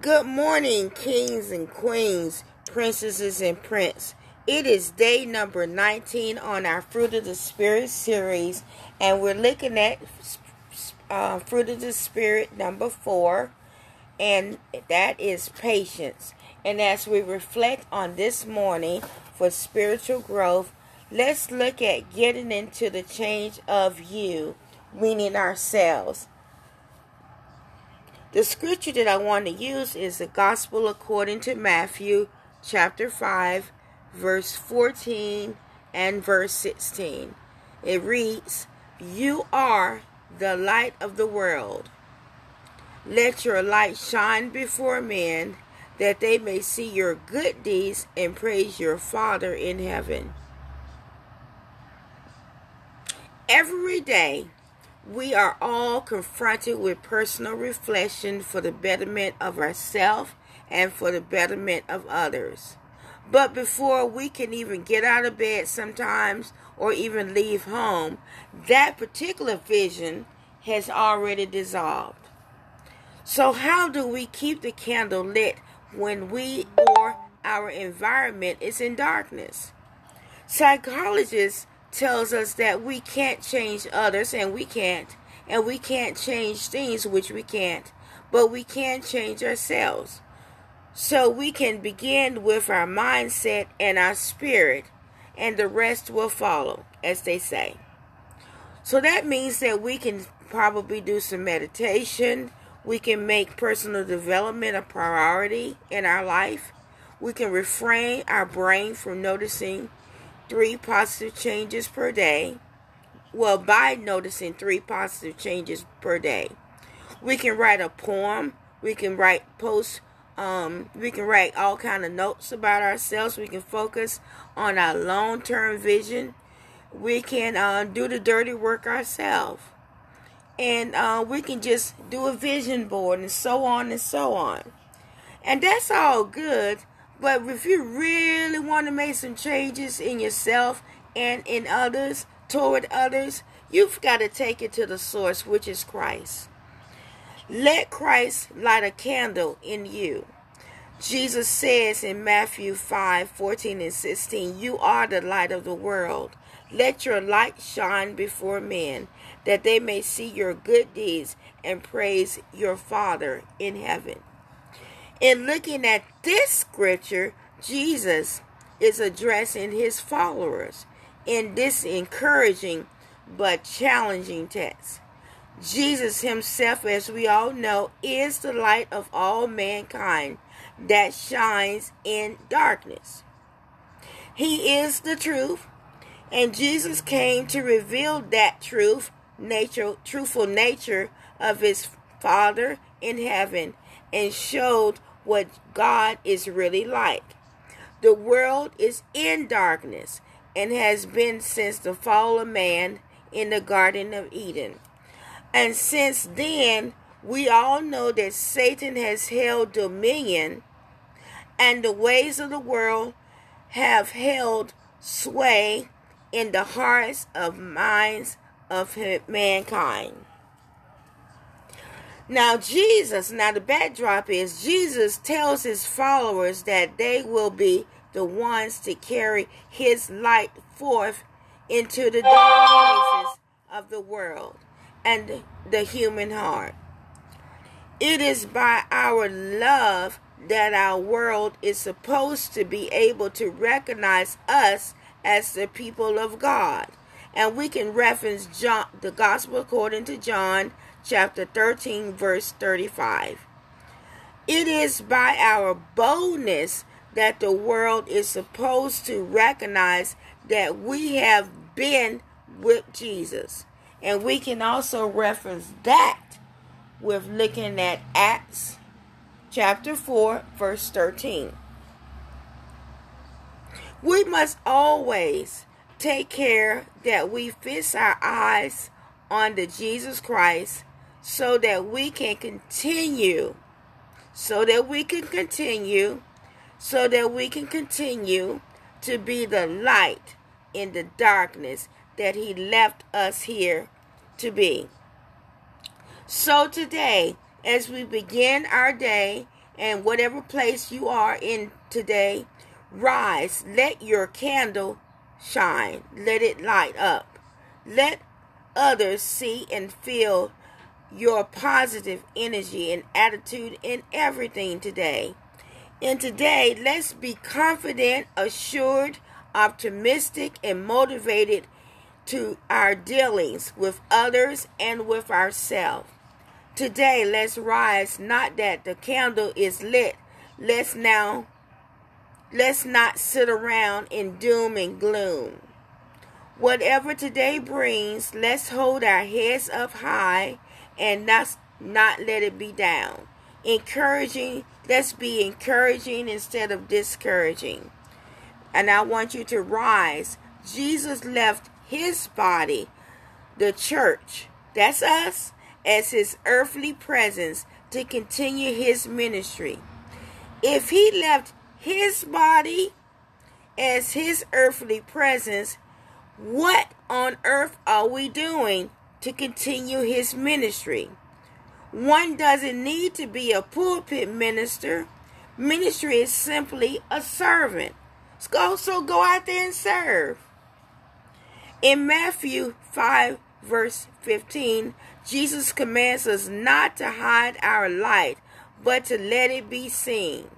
Good morning, kings and queens, princesses and prince. It is day number 19 on our Fruit of the Spirit series, and we're looking at uh, Fruit of the Spirit number four, and that is patience. And as we reflect on this morning for spiritual growth, let's look at getting into the change of you, meaning ourselves. The scripture that I want to use is the Gospel according to Matthew, chapter 5, verse 14 and verse 16. It reads, You are the light of the world. Let your light shine before men, that they may see your good deeds and praise your Father in heaven. Every day, we are all confronted with personal reflection for the betterment of ourselves and for the betterment of others. But before we can even get out of bed sometimes or even leave home, that particular vision has already dissolved. So, how do we keep the candle lit when we or our environment is in darkness? Psychologists tells us that we can't change others, and we can't. And we can't change things, which we can't. But we can change ourselves. So we can begin with our mindset and our spirit, and the rest will follow, as they say. So that means that we can probably do some meditation. We can make personal development a priority in our life. We can refrain our brain from noticing three positive changes per day. Well, by noticing three positive changes per day, we can write a poem. We can write posts. Um, we can write all kind of notes about ourselves. We can focus on our long-term vision. We can uh, do the dirty work ourselves, and uh, we can just do a vision board and so on and so on. And that's all good but if you really want to make some changes in yourself and in others, toward others, you've got to take it to the source, which is Christ. Let Christ light a candle in you. Jesus says in Matthew 5 14 and 16, You are the light of the world. Let your light shine before men, that they may see your good deeds and praise your Father in heaven. In looking at this scripture, Jesus is addressing his followers in this encouraging but challenging text. Jesus himself, as we all know, is the light of all mankind that shines in darkness. He is the truth, and Jesus came to reveal that truth, nature, truthful nature of his Father in heaven and showed what God is really like. The world is in darkness and has been since the fall of man in the Garden of Eden. And since then, we all know that Satan has held dominion and the ways of the world have held sway in the hearts of minds of mankind. Now, Jesus, now the backdrop is Jesus tells his followers that they will be the ones to carry his light forth into the dark places of the world and the human heart. It is by our love that our world is supposed to be able to recognize us as the people of God. And we can reference John, the gospel according to John chapter 13, verse 35. It is by our boldness that the world is supposed to recognize that we have been with Jesus. And we can also reference that with looking at Acts chapter 4, verse 13. We must always take care that we fix our eyes on the Jesus Christ so that we can continue, so that we can continue, so that we can continue to be the light in the darkness that He left us here to be. So today, as we begin our day and whatever place you are in today, rise. Let your candle shine. Let it light up. Let others see and feel your positive energy and attitude in everything today. And today, let's be confident, assured, optimistic, and motivated to our dealings with others and with ourselves. Today, let's rise, not that the candle is lit. Let's now, let's not sit around in doom and gloom. Whatever today brings, let's hold our heads up high and not, not let it be down. Encouraging, let's be encouraging instead of discouraging. And I want you to rise. Jesus left his body, the church, that's us, as his earthly presence to continue his ministry. If he left his body as his earthly presence, what on earth are we doing to continue his ministry? One doesn't need to be a pulpit minister. Ministry is simply a servant. So, so go out there and serve. In Matthew 5, verse 15, Jesus commands us not to hide our light, but to let it be seen.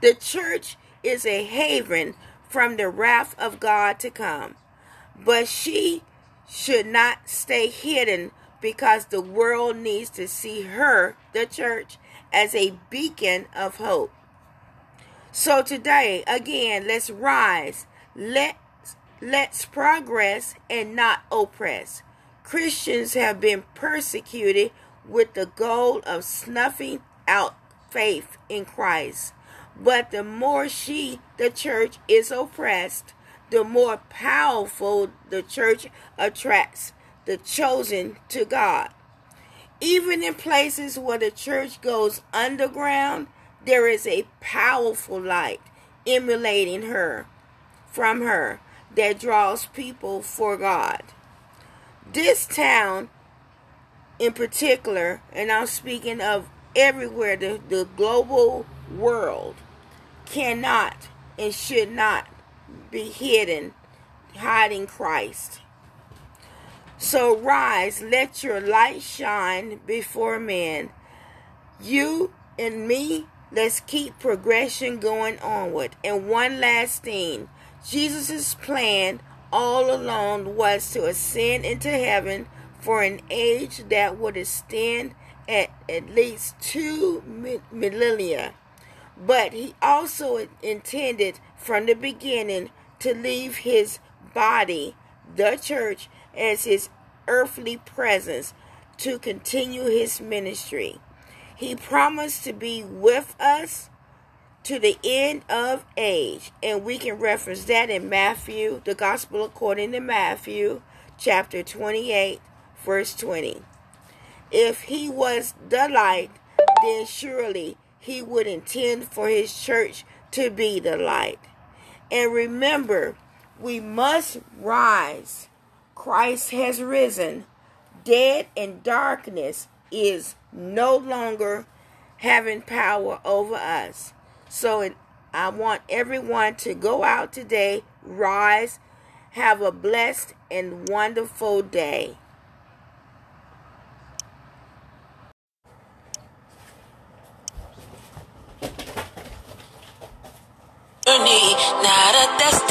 The church is a haven from the wrath of God to come, but she should not stay hidden because the world needs to see her, the church, as a beacon of hope. So today, again, let's rise. Let's Let's progress and not oppress. Christians have been persecuted with the goal of snuffing out faith in Christ. But the more she, the church, is oppressed, the more powerful the church attracts the chosen to God. Even in places where the church goes underground, there is a powerful light emulating her from her that draws people for God. This town, in particular, and I'm speaking of everywhere, the, the global world, cannot and should not be hidden, hiding Christ. So rise, let your light shine before men. You and me, let's keep progression going onward. And one last thing Jesus' plan all along was to ascend into heaven for an age that would extend at at least two millennia. But he also intended from the beginning to leave his body, the church, as his earthly presence to continue his ministry. He promised to be with us to the end of age. And we can reference that in Matthew, the Gospel according to Matthew, chapter 28, verse 20. If he was the light, then surely he would intend for his church to be the light. And remember, we must rise. Christ has risen. Dead and darkness is no longer having power over us. So I want everyone to go out today, rise, have a blessed and wonderful day. Destination.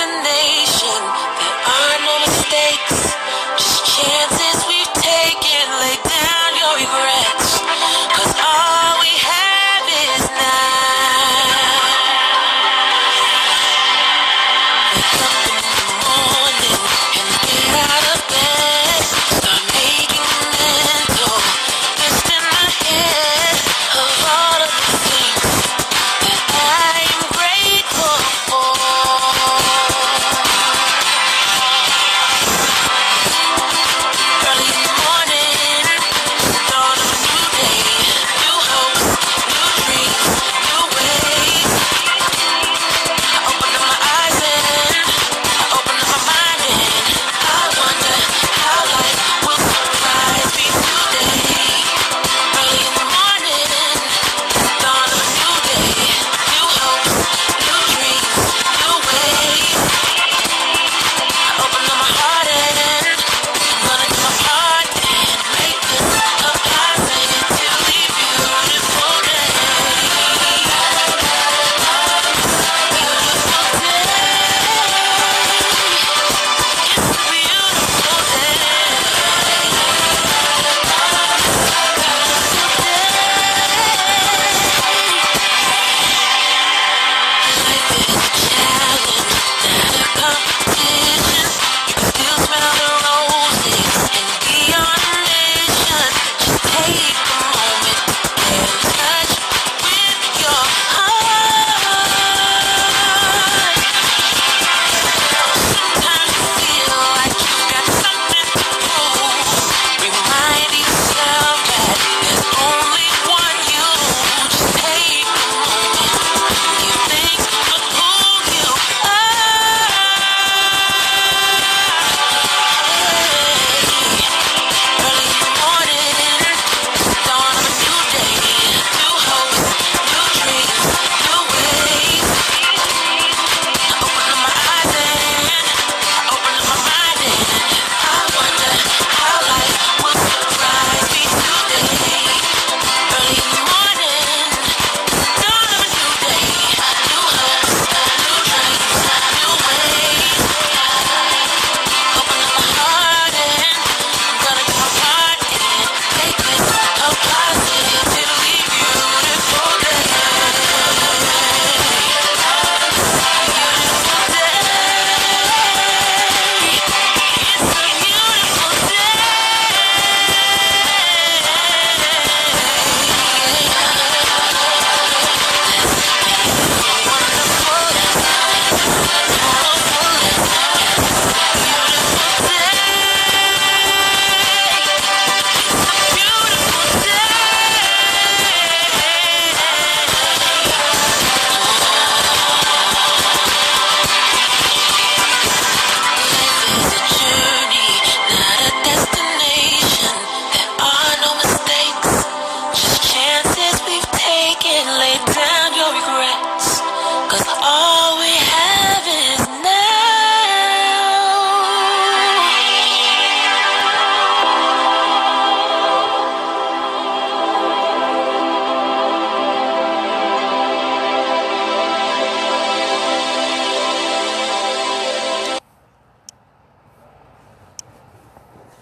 lay down.